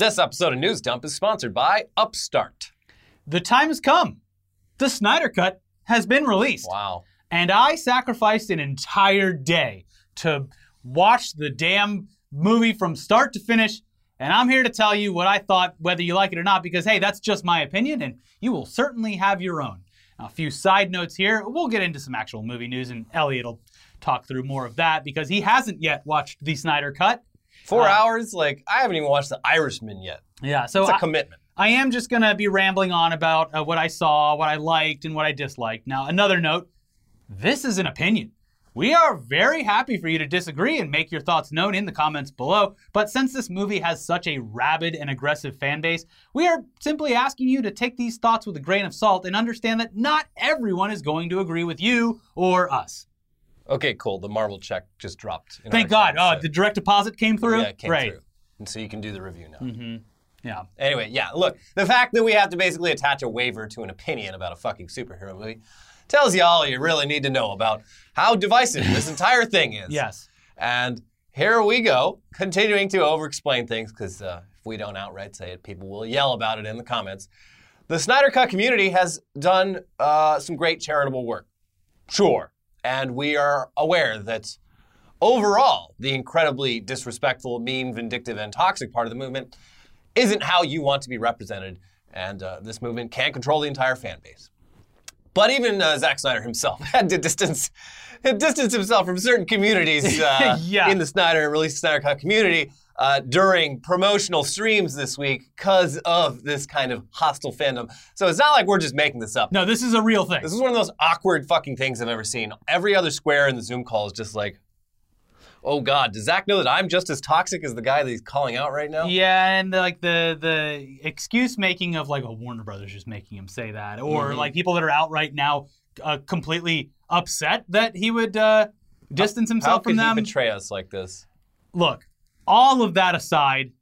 This episode of News Dump is sponsored by Upstart. The time has come. The Snyder Cut has been released. Wow. And I sacrificed an entire day to watch the damn movie from start to finish. And I'm here to tell you what I thought, whether you like it or not, because hey, that's just my opinion, and you will certainly have your own. Now, a few side notes here. We'll get into some actual movie news, and Elliot will talk through more of that because he hasn't yet watched the Snyder Cut. Four Uh, hours? Like, I haven't even watched The Irishman yet. Yeah, so It's a I- commitment. I am just going to be rambling on about uh, what I saw, what I liked, and what I disliked. Now, another note this is an opinion. We are very happy for you to disagree and make your thoughts known in the comments below. But since this movie has such a rabid and aggressive fan base, we are simply asking you to take these thoughts with a grain of salt and understand that not everyone is going to agree with you or us. Okay, cool. The Marvel check just dropped. Thank God. account, Oh, so- the direct deposit came through? Yeah, it came Great. through. And so you can do the review now. Yeah. Anyway, yeah, look, the fact that we have to basically attach a waiver to an opinion about a fucking superhero movie tells you all you really need to know about how divisive this entire thing is. Yes. And here we go, continuing to over explain things because uh, if we don't outright say it, people will yell about it in the comments. The Snyder Cut community has done uh, some great charitable work. Sure. And we are aware that overall, the incredibly disrespectful, mean, vindictive, and toxic part of the movement isn't how you want to be represented. And uh, this movement can't control the entire fan base. But even uh, Zack Snyder himself had to distance, distance himself from certain communities uh, Yeah. in the Snyder and release Snyder Cut community uh, during promotional streams this week because of this kind of hostile fandom. So it's not like we're just making this up. No, this is a real thing. This is one of those awkward fucking things I've ever seen. Every other square in the Zoom call is just like, oh God, does Zack know that I'm just as toxic as the guy that he's calling out right now? Yeah, and like the the excuse making of like, oh, Warner Brothers just making him say that, or Mhm. like people that are outright now uh, completely upset that he would uh, distance How himself could from he them. betray us like this? Look, all of that aside,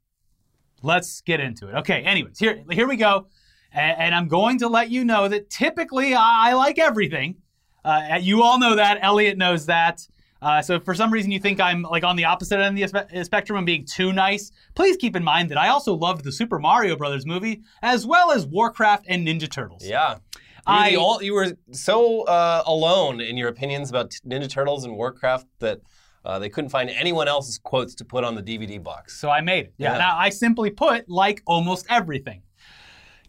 let's get into it. Okay, anyways, here here we go, and, and I'm going to let you know that typically I, I like everything. Uh, you all know that. Elliot knows that. Uh, so if for some reason you think I'm like on the opposite end of the spe- spectrum and being too nice, please keep in mind that I also loved the Super Mario Brothers movie as well as Warcraft and Ninja Turtles. Yeah. You, I- the ol- you were so uh, alone in your opinions about Ninja Turtles and Warcraft that uh, they couldn't find anyone else's quotes to put on the DVD box. So I made it. Yeah. Now I simply put like almost everything.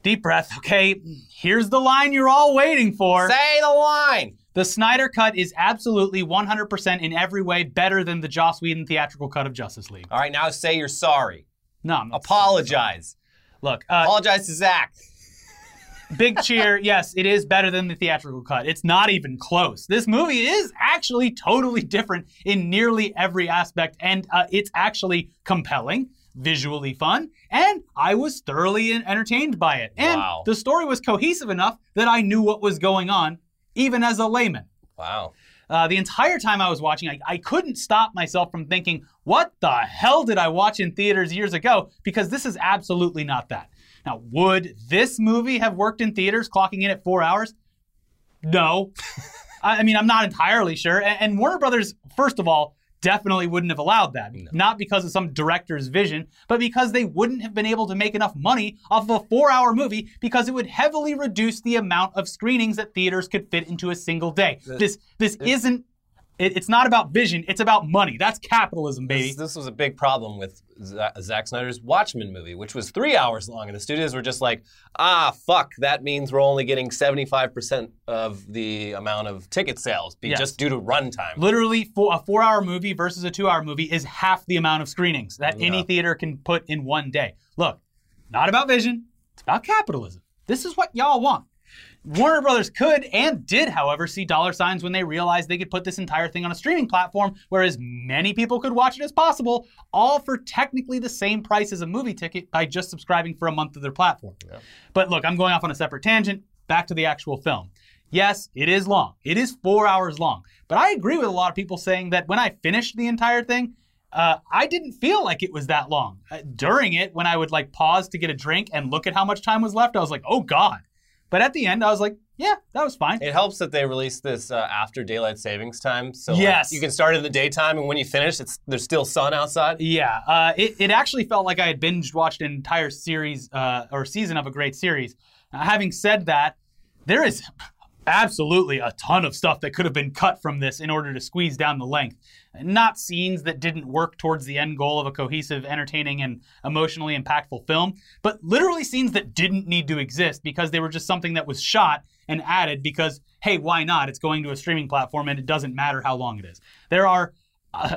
Deep breath. Okay, here's the line you're all waiting for. Say the line! The Snyder Cut is absolutely 100% in every way better than the Joss Whedon theatrical cut of Justice League. All right, now say you're sorry. No, I'm not. Apologize. Look, uh, Apologize to Zack. Big cheer. Yes, it is better than the theatrical cut. It's not even close. This movie is actually totally different in nearly every aspect, and uh, it's actually compelling, visually fun, and I was thoroughly entertained by it. And Wow. the story was cohesive enough that I knew what was going on, even as a layman. Wow. Uh, the entire time I was watching, I, I couldn't stop myself from thinking, what the hell did I watch in theaters years ago? Because this is absolutely not that. Now, would this movie have worked in theaters, clocking in at four hours? No. I mean, I'm not entirely sure. And, Warner Brothers, first of all, definitely wouldn't have allowed that. Not because of some director's vision, but because they wouldn't have been able to make enough money off of a four hour movie because it would heavily reduce the amount of screenings that theaters could fit into a single day. This this isn't it, it's not about vision, it's about money. That's capitalism, baby. This, this was a big problem with Z- Zack Snyder's Watchmen movie, which was three hours long, and the studios were just like, ah, fuck, that means we're only getting 75% of the amount of ticket sales be Yes. just due to runtime. Literally, for a four-hour movie versus a two-hour movie is half the amount of screenings that any theater can put in one day. Look, not about vision, it's about capitalism. This is what y'all want. Warner Brothers could and did, however, see dollar signs when they realized they could put this entire thing on a streaming platform where as many people could watch it as possible, all for technically the same price as a movie ticket by just subscribing for a month of their platform. But look, I'm going off on a separate tangent. Back to the actual film. Yes, it is long. It is four hours long. But I agree with a lot of people saying that when I finished the entire thing, uh, I didn't feel like it was that long. Uh, during it, when I would like pause to get a drink and look at how much time was left, I was like, oh God. But at the end, I was like, Yeah, that was fine. It helps that they released this uh, after daylight savings time, so like, Yes. you can start in the daytime, and when you finish, it's there's still sun outside. Yeah, uh, it, it actually felt like I had binge watched an entire series uh, or season of a great series. Uh, having said that, there is absolutely a ton of stuff that could have been cut from this in order to squeeze down the length. Not scenes that didn't work towards the end goal of a cohesive, entertaining, and emotionally impactful film, but literally scenes that didn't need to exist because they were just something that was shot and added because, hey, why not? It's going to a streaming platform and it doesn't matter how long it is. There are. Uh,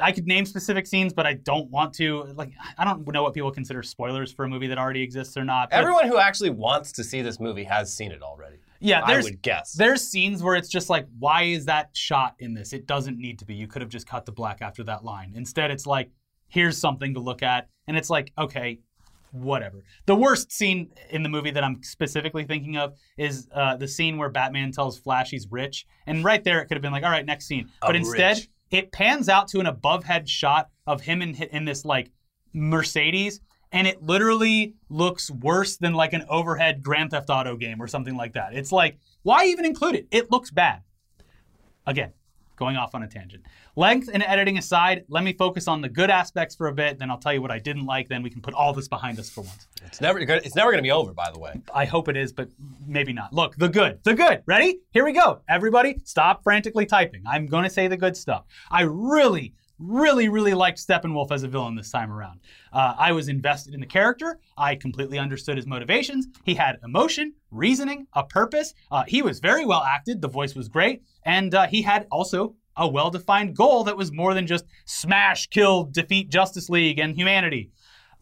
I could name specific scenes, but I don't want to. Like, I don't know what people consider spoilers for a movie that already exists or not. Everyone who actually wants to see this movie has seen it already. Yeah, I there's would guess. there's scenes where it's just like, why is that shot in this? It doesn't need to be. You could have just cut the black after that line. Instead, it's like, here's something to look at, and it's like, okay, whatever. The worst scene in the movie that I'm specifically thinking of is uh, the scene where Batman tells Flash he's rich, and right there it could have been like, all right, next scene. But I'm instead, rich. it pans out to an above head shot of him in in this like Mercedes. And it literally looks worse than like an overhead Grand Theft Auto game or something like that. It's like, why even include it? It looks bad. Again, going off on a tangent. Length and editing aside, let me focus on the good aspects for a bit, then I'll tell you what I didn't like, then we can put all this behind us for once. It's never it's never going to be over, by the way. I hope it is, but maybe not. Look, the good. The good. Ready? Here we go. Everybody, stop frantically typing. I'm going to say the good stuff. I really, really, really liked Steppenwolf as a villain this time around. Uh, I was invested in the character. I completely understood his motivations. He had emotion, reasoning, a purpose. Uh, he was very well acted. The voice was great. And uh, he had also a well defined goal that was more than just smash, kill, defeat Justice League and humanity.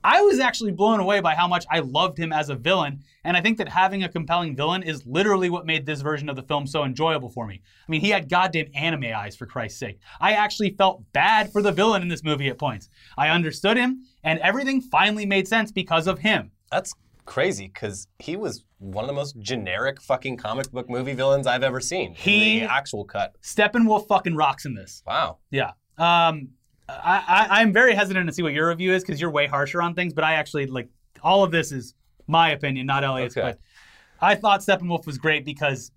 I was actually blown away by how much I loved him as a villain, and I think that having a compelling villain is literally what made this version of the film so enjoyable for me. I mean, he had goddamn anime eyes, for Christ's sake. I actually felt bad for the villain in this movie at points. I understood him, and everything finally made sense because of him. That's crazy because he was one of the most generic fucking comic book movie villains I've ever seen. He- in the actual cut. Steppenwolf fucking rocks in this. Wow. Yeah. Um, I, I, I'm very hesitant to see what your review is because you're way harsher on things, but I actually like all of this is my opinion, not Elliot's. Okay. But I thought Steppenwolf was great because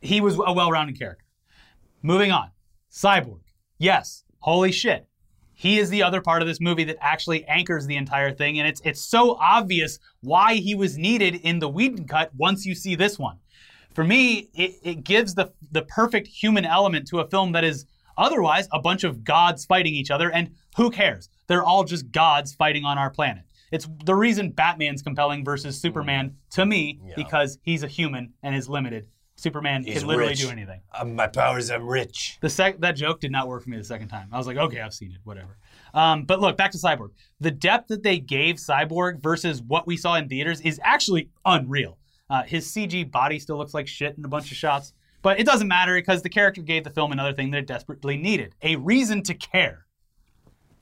he was a well-rounded character. Moving on, Cyborg. Yes, holy shit. He is the other part of this movie that actually anchors the entire thing, and it's it's so obvious why he was needed in the Whedon cut once you see this one. For me, it, it gives the the perfect human element to a film that is otherwise a bunch of gods fighting each other, and who cares? They're all just gods fighting on our planet. It's the reason Batman's compelling versus Superman to me Yeah. because he's a human and is limited. Superman He's can literally rich. do anything. Um, my powers, I'm rich. The sec- that joke did not work for me the second time. I was like, okay, I've seen it, whatever. Um, but look, back to Cyborg. The depth that they gave Cyborg versus what we saw in theaters is actually unreal. Uh, his CG body still looks like shit in a bunch of shots, but it doesn't matter because the character gave the film another thing that it desperately needed: a reason to care.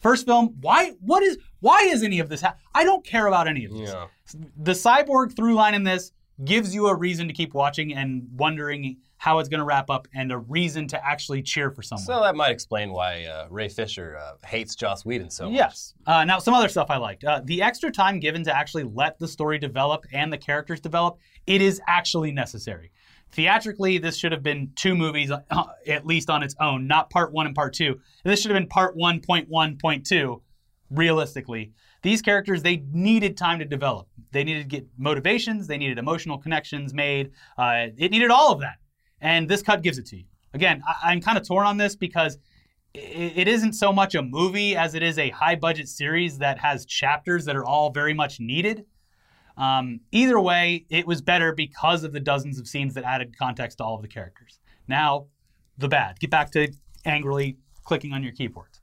First film, why? What is? Why is any of this? Ha- I don't care about any of this Yeah. the cyborg through line in this gives you a reason to keep watching and wondering how it's going to wrap up and a reason to actually cheer for someone. So that might explain why uh, Ray Fisher uh, hates Joss Whedon so much. Yes. Uh, now, some other stuff I liked. Uh, the extra time given to actually let the story develop and the characters develop, it is actually necessary. Theatrically, this should have been two movies, uh, at least on its own, not part one and part two. This should have been part one, point one, point two, realistically. These characters, they needed time to develop. They needed to get motivations, they needed emotional connections made. Uh, it needed all of that. And this cut gives it to you. Again, I- I'm kind of torn on this because it isn't so much a movie as it is a high budget series that has chapters that are all very much needed. Um, either way, it was better because of the dozens of scenes that added context to all of the characters. Now, the bad. Get back to angrily clicking on your keyboards.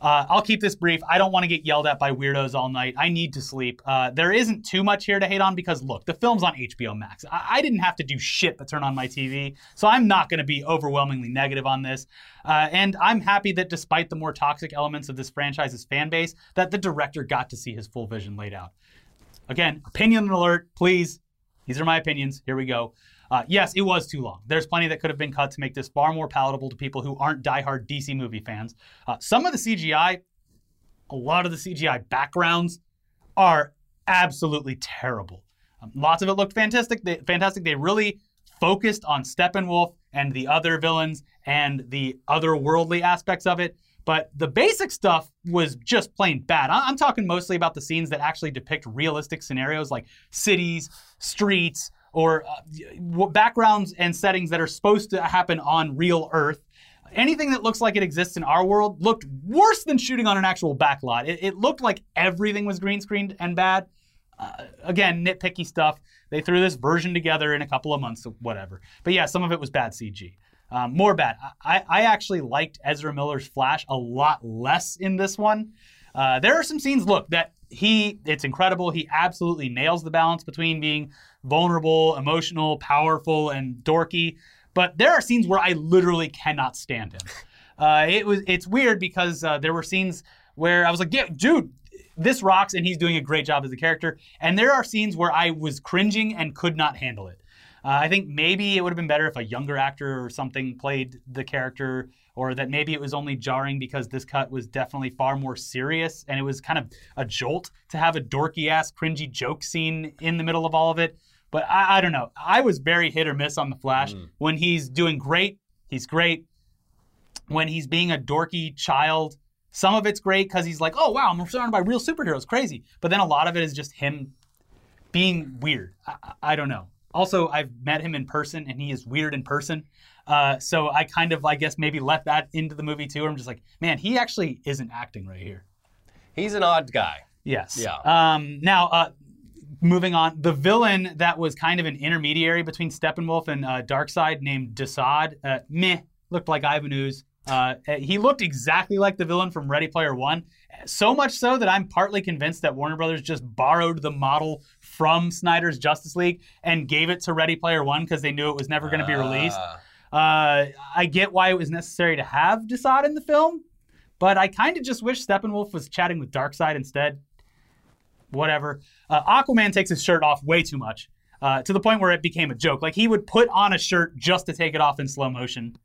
Uh, I'll keep this brief. I don't want to get yelled at by weirdos all night. I need to sleep. Uh, there isn't too much here to hate on because, look, the film's on HBO Max. I, I didn't have to do shit but turn on my TV, so I'm not going to be overwhelmingly negative on this. Uh, and I'm happy that despite the more toxic elements of this franchise's fan base, that the director got to see his full vision laid out. Again, opinion alert, please. These are my opinions. Here we go. Uh, yes, it was too long. There's plenty that could have been cut to make this far more palatable to people who aren't diehard DC movie fans. Uh, some of the CGI, a lot of the CGI backgrounds are absolutely terrible. Um, lots of it looked fantastic. They, fantastic. They really focused on Steppenwolf and the other villains and the otherworldly aspects of it. But the basic stuff was just plain bad. I'm talking mostly about the scenes that actually depict realistic scenarios like cities, streets, or uh, backgrounds and settings that are supposed to happen on real Earth. Anything that looks like it exists in our world looked worse than shooting on an actual backlot. It, it looked like everything was green screened and bad. Uh, again, nitpicky stuff. They threw this version together in a couple of months, whatever. But yeah, some of it was bad CG. Um, more bad. I, I actually liked Ezra Miller's Flash a lot less in this one. Uh, there are some scenes, look, that he, it's incredible. He absolutely nails the balance between being vulnerable, emotional, powerful, and dorky. But there are scenes where I literally cannot stand him. Uh, it was, it's weird because uh, there were scenes where I was like, yeah, dude, this rocks, and he's doing a great job as a character. And there are scenes where I was cringing and could not handle it. Uh, I think maybe it would have been better if a younger actor or something played the character, or that maybe it was only jarring because this cut was definitely far more serious and it was kind of a jolt to have a dorky ass, cringy joke scene in the middle of all of it. But I, I don't know. I was very hit or miss on The Flash. When he's doing great, he's great. When he's being a dorky child, some of it's great because he's like, oh, wow, I'm surrounded by real superheroes. Crazy. But then a lot of it is just him being weird. I- I don't know. Also, I've met him in person, and he is weird in person. Uh, so I kind of, I guess, maybe let that into the movie too. I'm just like, man, he actually isn't acting right here. He's an odd guy. Yes. Yeah. Um, now, uh, moving on, the villain that was kind of an intermediary between Steppenwolf and uh, Darkseid, named Desaad, uh, meh, looked like Ivan Ooze. Uh, he looked exactly like the villain from Ready Player One. So much so that I'm partly convinced that Warner Brothers just borrowed the model from Snyder's Justice League and gave it to Ready Player One because they knew it was never going to be released. Ah. Uh, I get why it was necessary to have Desaad in the film, but I kind of just wish Steppenwolf was chatting with Darkseid instead. Whatever. Uh, Aquaman takes his shirt off way too much, uh, to the point where it became a joke. Like he would put on a shirt just to take it off in slow motion.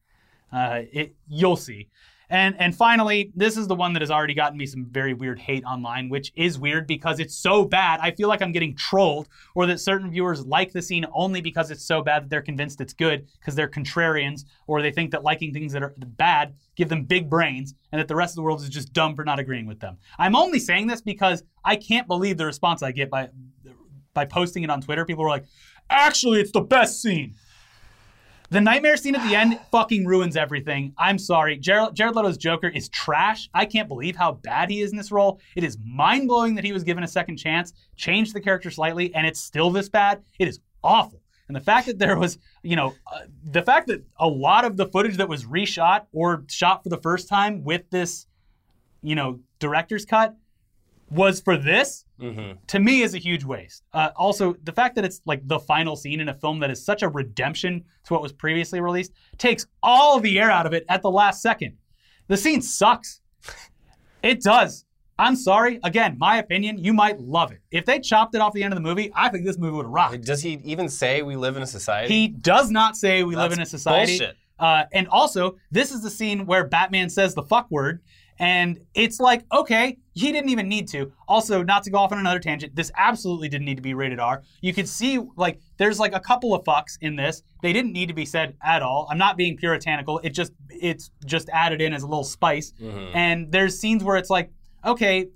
Uh, it, you'll see. And and finally, this is the one that has already gotten me some very weird hate online, which is weird because it's so bad. I feel like I'm getting trolled, or that certain viewers like the scene only because it's so bad that they're convinced it's good because they're contrarians, or they think that liking things that are bad give them big brains, and that the rest of the world is just dumb for not agreeing with them. I'm only saying this because I can't believe the response I get by by posting it on Twitter. People are like, "Actually, it's the best scene." The nightmare scene at the end fucking ruins everything. I'm sorry. Jared, Jared Leto's Joker is trash. I can't believe how bad he is in this role. It is mind blowing that he was given a second chance, changed the character slightly, and it's still this bad. It is awful. And the fact that there was, you know, uh, the fact that a lot of the footage that was reshot or shot for the first time with this, you know, director's cut was for this to me is a huge waste. Uh, also, the fact that it's like the final scene in a film that is such a redemption to what was previously released takes all the air out of it at the last second. The scene sucks. It does. I'm sorry. Again, my opinion, you might love it. If they chopped it off the end of the movie, I think this movie would rock. Does he even say we live in a society? He does not say we live in a society. bullshit. Uh, and also, this is the scene where Batman says the fuck word. And it's like, okay, he didn't even need to. Also, not to go off on another tangent, this absolutely didn't need to be rated R. You could see, like, there's like a couple of fucks in this. They didn't need to be said at all. I'm not being puritanical. It just, it's just added in as a little spice. Mm-hmm. And there's scenes where it's like, okay,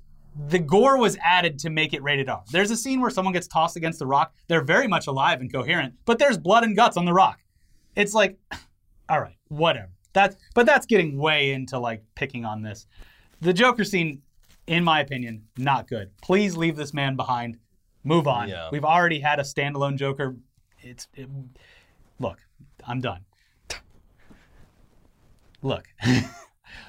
the gore was added to make it rated R. There's a scene where someone gets tossed against the rock. They're very much alive and coherent, but there's blood and guts on the rock. It's like, all right, whatever. That's but that's getting way into like picking on this. The Joker scene, in my opinion, not good. Please leave this man behind. Move on. Yeah. We've already had a standalone Joker. It's it, look, I'm done. Look.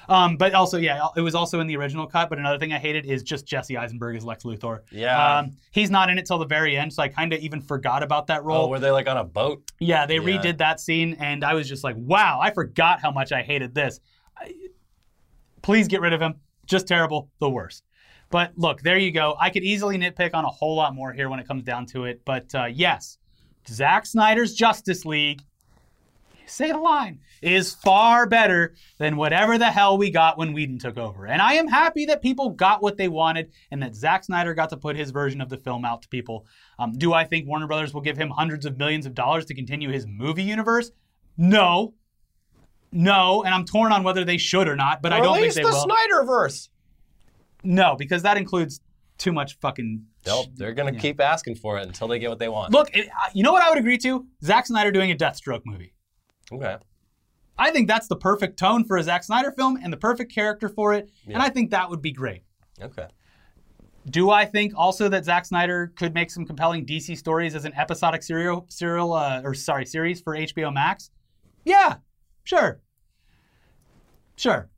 um, but also, yeah, it was also in the original cut. But another thing I hated is just Jesse Eisenberg as Lex Luthor. Yeah. Um, he's not in it till the very end, so I kind of even forgot about that role. oh, were they like on a boat? Yeah, they Yeah. redid that scene, and I was just like, wow, I forgot how much I hated this. I- please get rid of him. Just terrible, the worst. But look, there you go. I could easily nitpick on a whole lot more here when it comes down to it. But uh, yes, Zack Snyder's Justice League say the line, is far better than whatever the hell we got when Whedon took over. And I am happy that people got what they wanted and that Zack Snyder got to put his version of the film out to people. Um, do I think Warner Brothers will give him hundreds of millions of dollars to continue his movie universe? No. No, and I'm torn on whether they should or not, but I don't think they the will. The Snyderverse. no, because that includes too much fucking. They'll, they're going to keep asking for it until they get what they want. Look, it, uh, you know what I would agree to? Zack Snyder doing a Deathstroke movie. Okay. I think that's the perfect tone for a Zack Snyder film and the perfect character for it, and I think that would be great. Okay. Do I think also that Zack Snyder could make some compelling DC stories as an episodic serial, serial uh, or sorry, series for HBO Max? Yeah, sure, sure.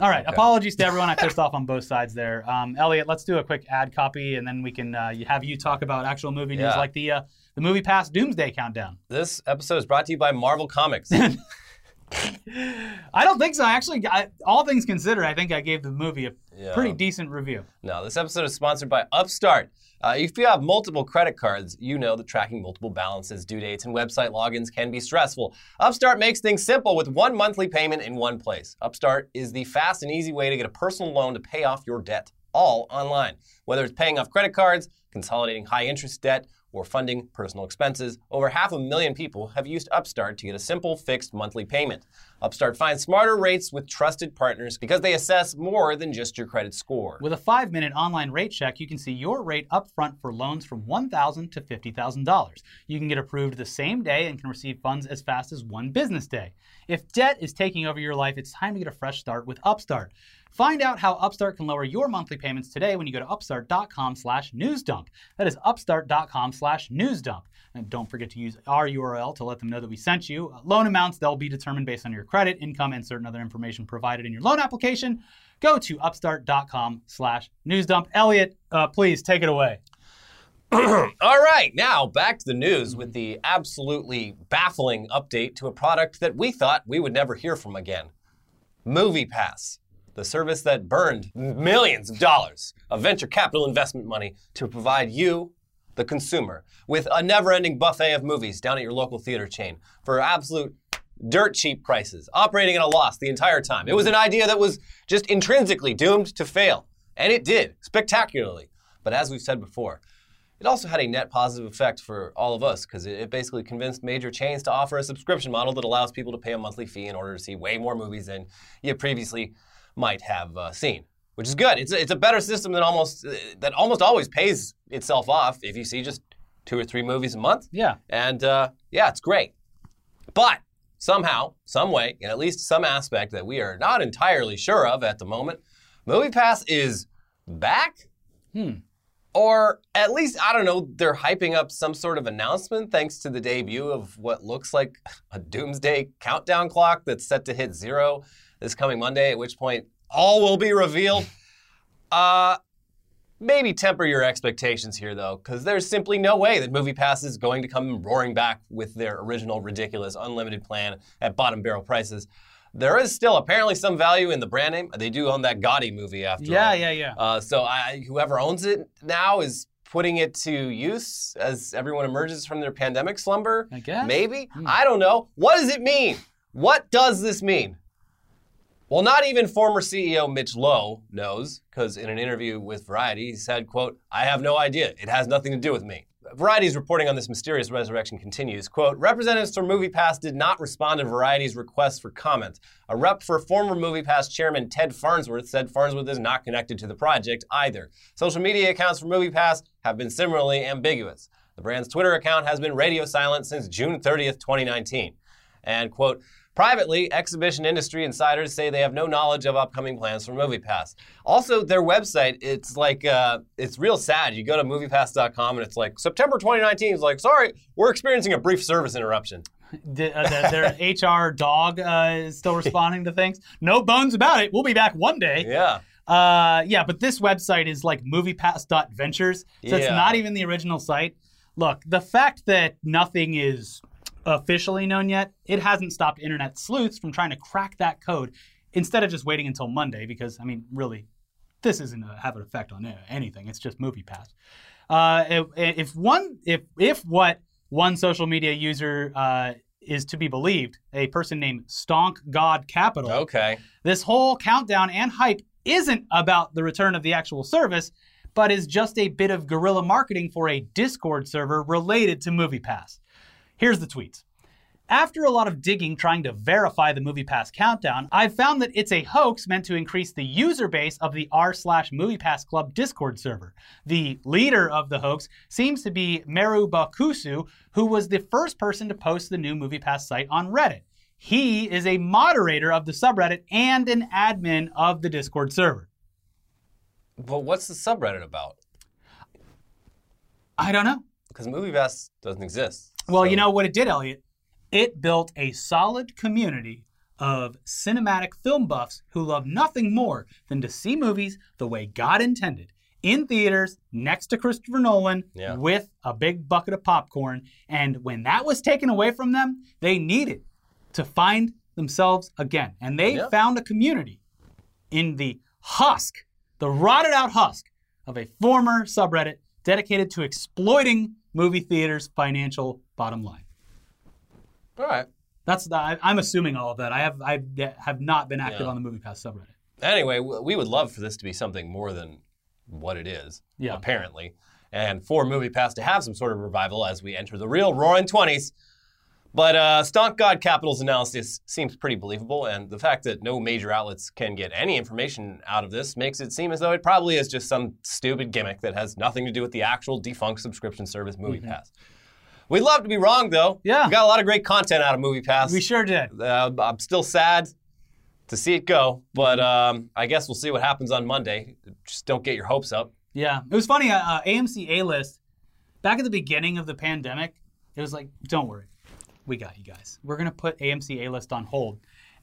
All right. Apologies to everyone I pissed off on both sides there. Um, Elliot, let's do a quick ad copy, and then we can uh, have you talk about actual movie news Yeah. like the uh, the movie past Doomsday Countdown. This episode is brought to you by Marvel Comics. I don't think so. Actually, I, all things considered, I think I gave the movie a Yeah. pretty decent review. No, this episode is sponsored by Upstart. Uh, if you have multiple credit cards, you know that tracking multiple balances, due dates, and website logins can be stressful. Upstart makes things simple with one monthly payment in one place. Upstart is the fast and easy way to get a personal loan to pay off your debt, all online. Whether it's paying off credit cards, consolidating high interest debt, or funding personal expenses, over half a million people have used Upstart to get a simple fixed monthly payment. Upstart finds smarter rates with trusted partners because they assess more than just your credit score. With a five minute online rate check, you can see your rate upfront for loans from 1,000 to $50,000. You can get approved the same day and can receive funds as fast as one business day. If debt is taking over your life, it's time to get a fresh start with Upstart. Find out how Upstart can lower your monthly payments today when you go to upstart.com slash newsdump. That is upstart.com slash newsdump. And don't forget to use our URL to let them know that we sent you. Loan amounts, they'll be determined based on your credit, income, and certain other information provided in your loan application. Go to upstart.com slash newsdump. Elliot, uh, please take it away. All right, now back to the news with the absolutely baffling update to a product that we thought we would never hear from again MoviePass, the service that burned millions of dollars of venture capital investment money to provide you, the consumer, with a never ending buffet of movies down at your local theater chain for absolute dirt cheap prices, operating at a loss the entire time. It was an idea that was just intrinsically doomed to fail, and it did spectacularly. But as we've said before, it also had a net positive effect for all of us because it, basically convinced major chains to offer a subscription model that allows people to pay a monthly fee in order to see way more movies than you previously might have uh, seen, which is good. It's a, it's a better system than almost uh, that almost always pays itself off if you see just two or three movies a month. Yeah. And uh, yeah, it's great. But somehow, some way, in at least some aspect that we are not entirely sure of at the moment, MoviePass is back. Hmm. Or at least, I don't know, they're hyping up some sort of announcement thanks to the debut of what looks like a doomsday countdown clock that's set to hit zero this coming Monday, at which point all will be revealed. Uh, maybe temper your expectations here, though, because there's simply no way that MoviePass is going to come roaring back with their original ridiculous unlimited plan at bottom barrel prices. There is still apparently some value in the brand name. They do own that Gotti movie after Yeah, all. yeah, yeah. Yeah. Uh, so I, whoever owns it now is putting it to use as everyone emerges from their pandemic slumber. I guess. Maybe. I don't know. What does it mean? What does this mean? Well, not even former CEO Mitch Lowe knows, because in an interview with Variety, he said, quote, I have no idea. It has nothing to do with me. Variety's reporting on this mysterious resurrection continues. Quote, representatives from MoviePass did not respond to Variety's request for comment. A rep for former MoviePass chairman Ted Farnsworth said Farnsworth is not connected to the project either. Social media accounts for MoviePass have been similarly ambiguous. The brand's Twitter account has been radio silent since June 30th, 2019. And, quote, Privately, exhibition industry insiders say they have no knowledge of upcoming plans for MoviePass. Also, their website, it's like, uh, it's real sad. You go to MoviePass.com and it's like, September 2019 is like, sorry, we're experiencing a brief service interruption. The, uh, the, their HR dog uh, is still responding to things. No bones about it. We'll be back one day. Yeah. Uh, yeah, but this website is like moviepass.ventures, so it's not even the original site. Look, the fact that nothing is officially known yet, it hasn't stopped internet sleuths from trying to crack that code instead of just waiting until Monday, because, I mean, really, this isn't going to have an effect on anything. It's just MoviePass. Uh, if, if one, if if what one social media user uh, is to be believed, a person named Stonk God Capital, Okay. this whole countdown and hype isn't about the return of the actual service, but is just a bit of guerrilla marketing for a Discord server related to MoviePass. Here's the tweets. After a lot of digging trying to verify the MoviePass countdown, I've found that it's a hoax meant to increase the user base of the r slash MoviePass Club Discord server. The leader of the hoax seems to be Meru Bakusu, who was the first person to post the new MoviePass site on Reddit. He is a moderator of the subreddit and an admin of the Discord server. But what's the subreddit about? I don't know. Because MoviePass doesn't exist. Well, So- you know what it did, Elliot? It built a solid community of cinematic film buffs who love nothing more than to see movies the way God intended in theaters next to Christopher Nolan Yeah. with a big bucket of popcorn. And when that was taken away from them, they needed to find themselves again. And they Yeah. found a community in the husk, the rotted out husk of a former subreddit dedicated to exploiting movie theaters' financial bottom line. All right. That's the, I, I'm assuming all of that. I have I have not been active Yeah. on the MoviePass subreddit. Anyway, we would love for this to be something more than what it is, Yeah. apparently. And for MoviePass to have some sort of revival as we enter the real roaring 20s. But uh, Stonk God Capital's analysis seems pretty believable, and the fact that no major outlets can get any information out of this makes it seem as though it probably is just some stupid gimmick that has nothing to do with the actual defunct subscription service MoviePass. We'd love to be wrong, though. Mm-hmm. Yeah. We got a lot of great content out of MoviePass. We sure did. Uh, I'm still sad to see it go, but um, I guess we'll see what happens on Monday. Just don't get your hopes up. Yeah, it was funny. Uh, uh, AMC A List, back at the beginning of the pandemic, it was like, don't worry, we got you guys. We're gonna put AMC A List on hold,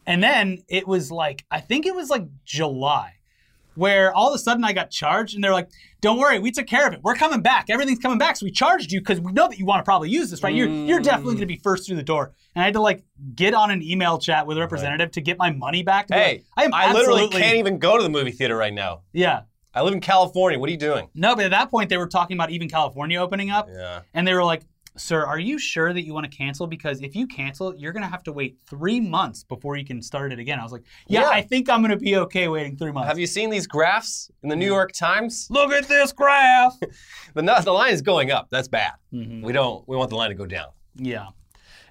and then it was like, I think it was like July, where all of a sudden I got charged, and they're like, don't worry, we took care of it. We're coming back. Everything's coming back. So we charged you because we know that you want to probably use this, right? You're you're definitely gonna be first through the door. And I had to like get on an email chat with a representative to get my money back. To Hey, like, I am I literally can't even go to the movie theater right now. Yeah. I live in California. What are you doing? No, but at that point they were talking about even California opening up. Yeah. And they were like, Sir, are you sure that you want to cancel? Because if you cancel, you're going to have to wait three months before you can start it again. I was like, Yeah, Yeah. I think I'm going to be okay waiting three months. Have you seen these graphs in the New York Times? Look at this graph. The, the line is going up. That's bad. Mhm. We don't. We want the line to go down. Yeah.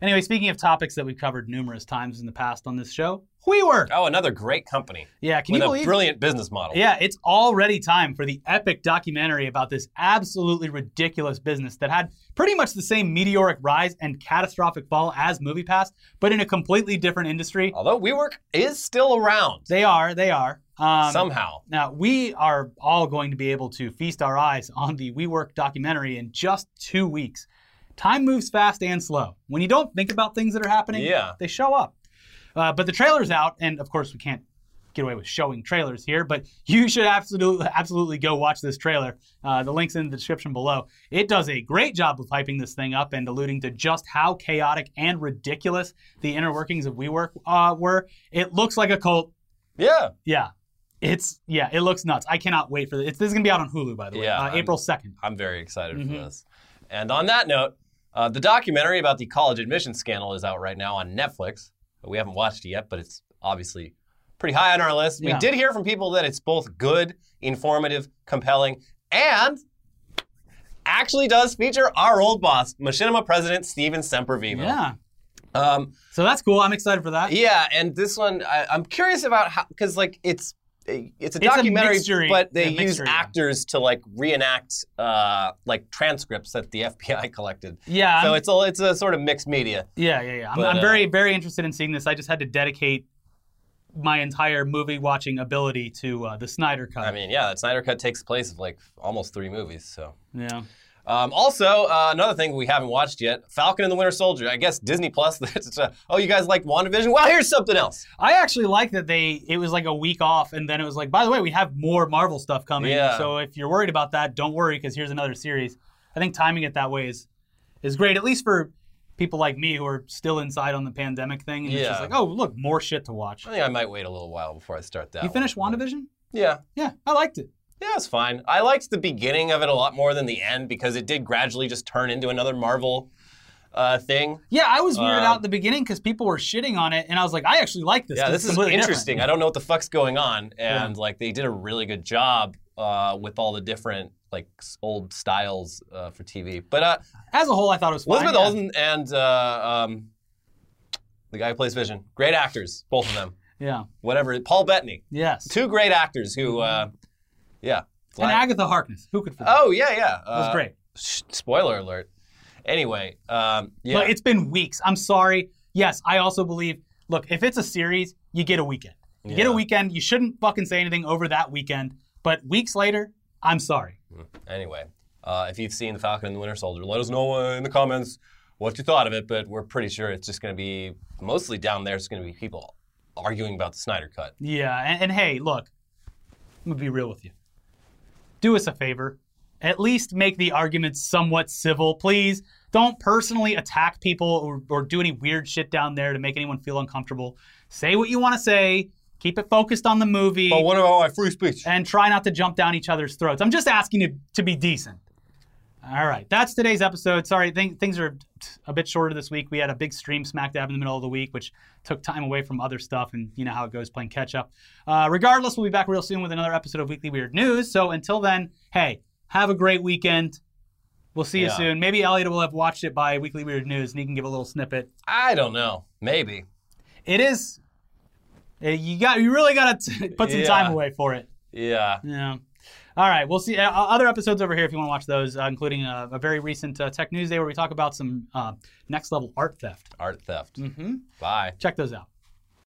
Anyway, speaking of topics that we've covered numerous times in the past on this show, WeWork. Oh, another great company Yeah, can with you a believe? brilliant business model. Yeah, it's already time for the epic documentary about this absolutely ridiculous business that had pretty much the same meteoric rise and catastrophic fall as MoviePass, but in a completely different industry. Although WeWork is still around They are, they are. Um, somehow. Now, we are all going to be able to feast our eyes on the WeWork documentary in just two weeks. Time moves fast and slow. When you don't think about things that are happening, Yeah. they show up. Uh, but the trailer's out, and of course, we can't get away with showing trailers here, but you should absolutely, absolutely go watch this trailer. Uh, the link's in the description below. It does a great job of hyping this thing up and alluding to just how chaotic and ridiculous the inner workings of WeWork uh, were. It looks like a cult. Yeah. Yeah. It's yeah, it looks nuts. I cannot wait for this. This is gonna be out on Hulu, by the way, Yeah, uh, April second. I'm very excited Mhm. for this. And on that note, uh, the documentary about the college admission scandal is out right now on Netflix. We haven't watched it yet, but it's obviously pretty high on our list. Yeah. We did hear from people that it's both good, informative, compelling, and actually does feature our old boss, Machinima President Steven Sempervivo. Yeah, Um, so that's cool. I'm excited for that. yeah, and this one, I, I'm curious about how, because like it's it's a It's a documentary, mixture- but they use actors to like reenact uh, like transcripts that the FBI collected. Yeah, So I'm- it's a it's a sort of mixed media. yeah, yeah, yeah. I'm, I'm uh, very, very interested in seeing this. I just had to dedicate my entire movie watching ability to uh, the Snyder Cut. I mean, yeah, the Snyder Cut takes place of like almost three movies. So. yeah. Um, also, uh, another thing we haven't watched yet: Falcon and the Winter Soldier. I guess Disney Plus. it's, uh, oh, you guys like WandaVision? Well, here's something else. I actually like that they. It was like a week off, and then it was like, by the way, we have more Marvel stuff coming. Yeah. So if you're worried about that, don't worry, because here's another series. I think timing it that way is is great, at least for people like me who are still inside on the pandemic thing. And it's just like, oh, look, more shit to watch. I think I might wait a little while before I start that. You finished. WandaVision? Yeah. Yeah, I liked it. Yeah, it's fine. I liked the beginning of it a lot more than the end because it did gradually just turn into another Marvel uh, thing. Yeah, I was weirded Um, out at the beginning because people were shitting on it, and I was like, I actually like this. Yeah, this is interesting. I don't know what the fuck's going on, and like they did a really good job uh, with all the different like old styles uh, for TV. But uh, As a whole, I thought it was fine. Elizabeth yeah. Olsen and uh, um, the guy who plays Vision, great actors, both of them. Yeah. Whatever, Paul Bettany, Yes. two great actors who, uh, yeah. And Agatha Harkness. Who could forget? oh yeah, yeah. it was Uh, great. sh- spoiler alert. Anyway, um, yeah. Look, it's been weeks. I'm sorry. Yes, I also believe. Look, if it's a series, you get a weekend. You get a weekend. You shouldn't fucking say anything over that weekend. But weeks later, I'm sorry. Anyway, uh, if you've seen The Falcon and the Winter Soldier, let us know in the comments what you thought of it. But we're pretty sure it's just going to be mostly down there. It's going to be people arguing about the Snyder Cut. Yeah, and, and hey, look, I'm gonna be real with you. Do us a favor. At least make the arguments somewhat civil, please. Don't personally attack people or, or do any weird shit down there to make anyone feel uncomfortable. Say what you want to say. Keep it focused on the movie. But what about my free speech? and try not to jump down each other's throats. I'm just asking you to be decent. All right, that's today's episode. Sorry, th- things are a bit shorter this week. We had a big stream smack dab in the middle of the week, which took time away from other stuff, and you know how it goes playing catch up. Uh, regardless, we'll be back real soon with another episode of Weekly Weird News. So until then, hey, have a great weekend. We'll see you Yeah. soon. Maybe Elliot will have watched it by Weekly Weird News, and he can give a little snippet. I don't know. Maybe. It is. eh, You got. You really got to put some Yeah. time away for it. Yeah. Yeah. All right. We'll see uh, other episodes over here if you want to watch those, uh, including a, a very recent uh, Tech News Day where we talk about some uh, next level art theft. Art theft. Mm-hmm. Bye. Check those out.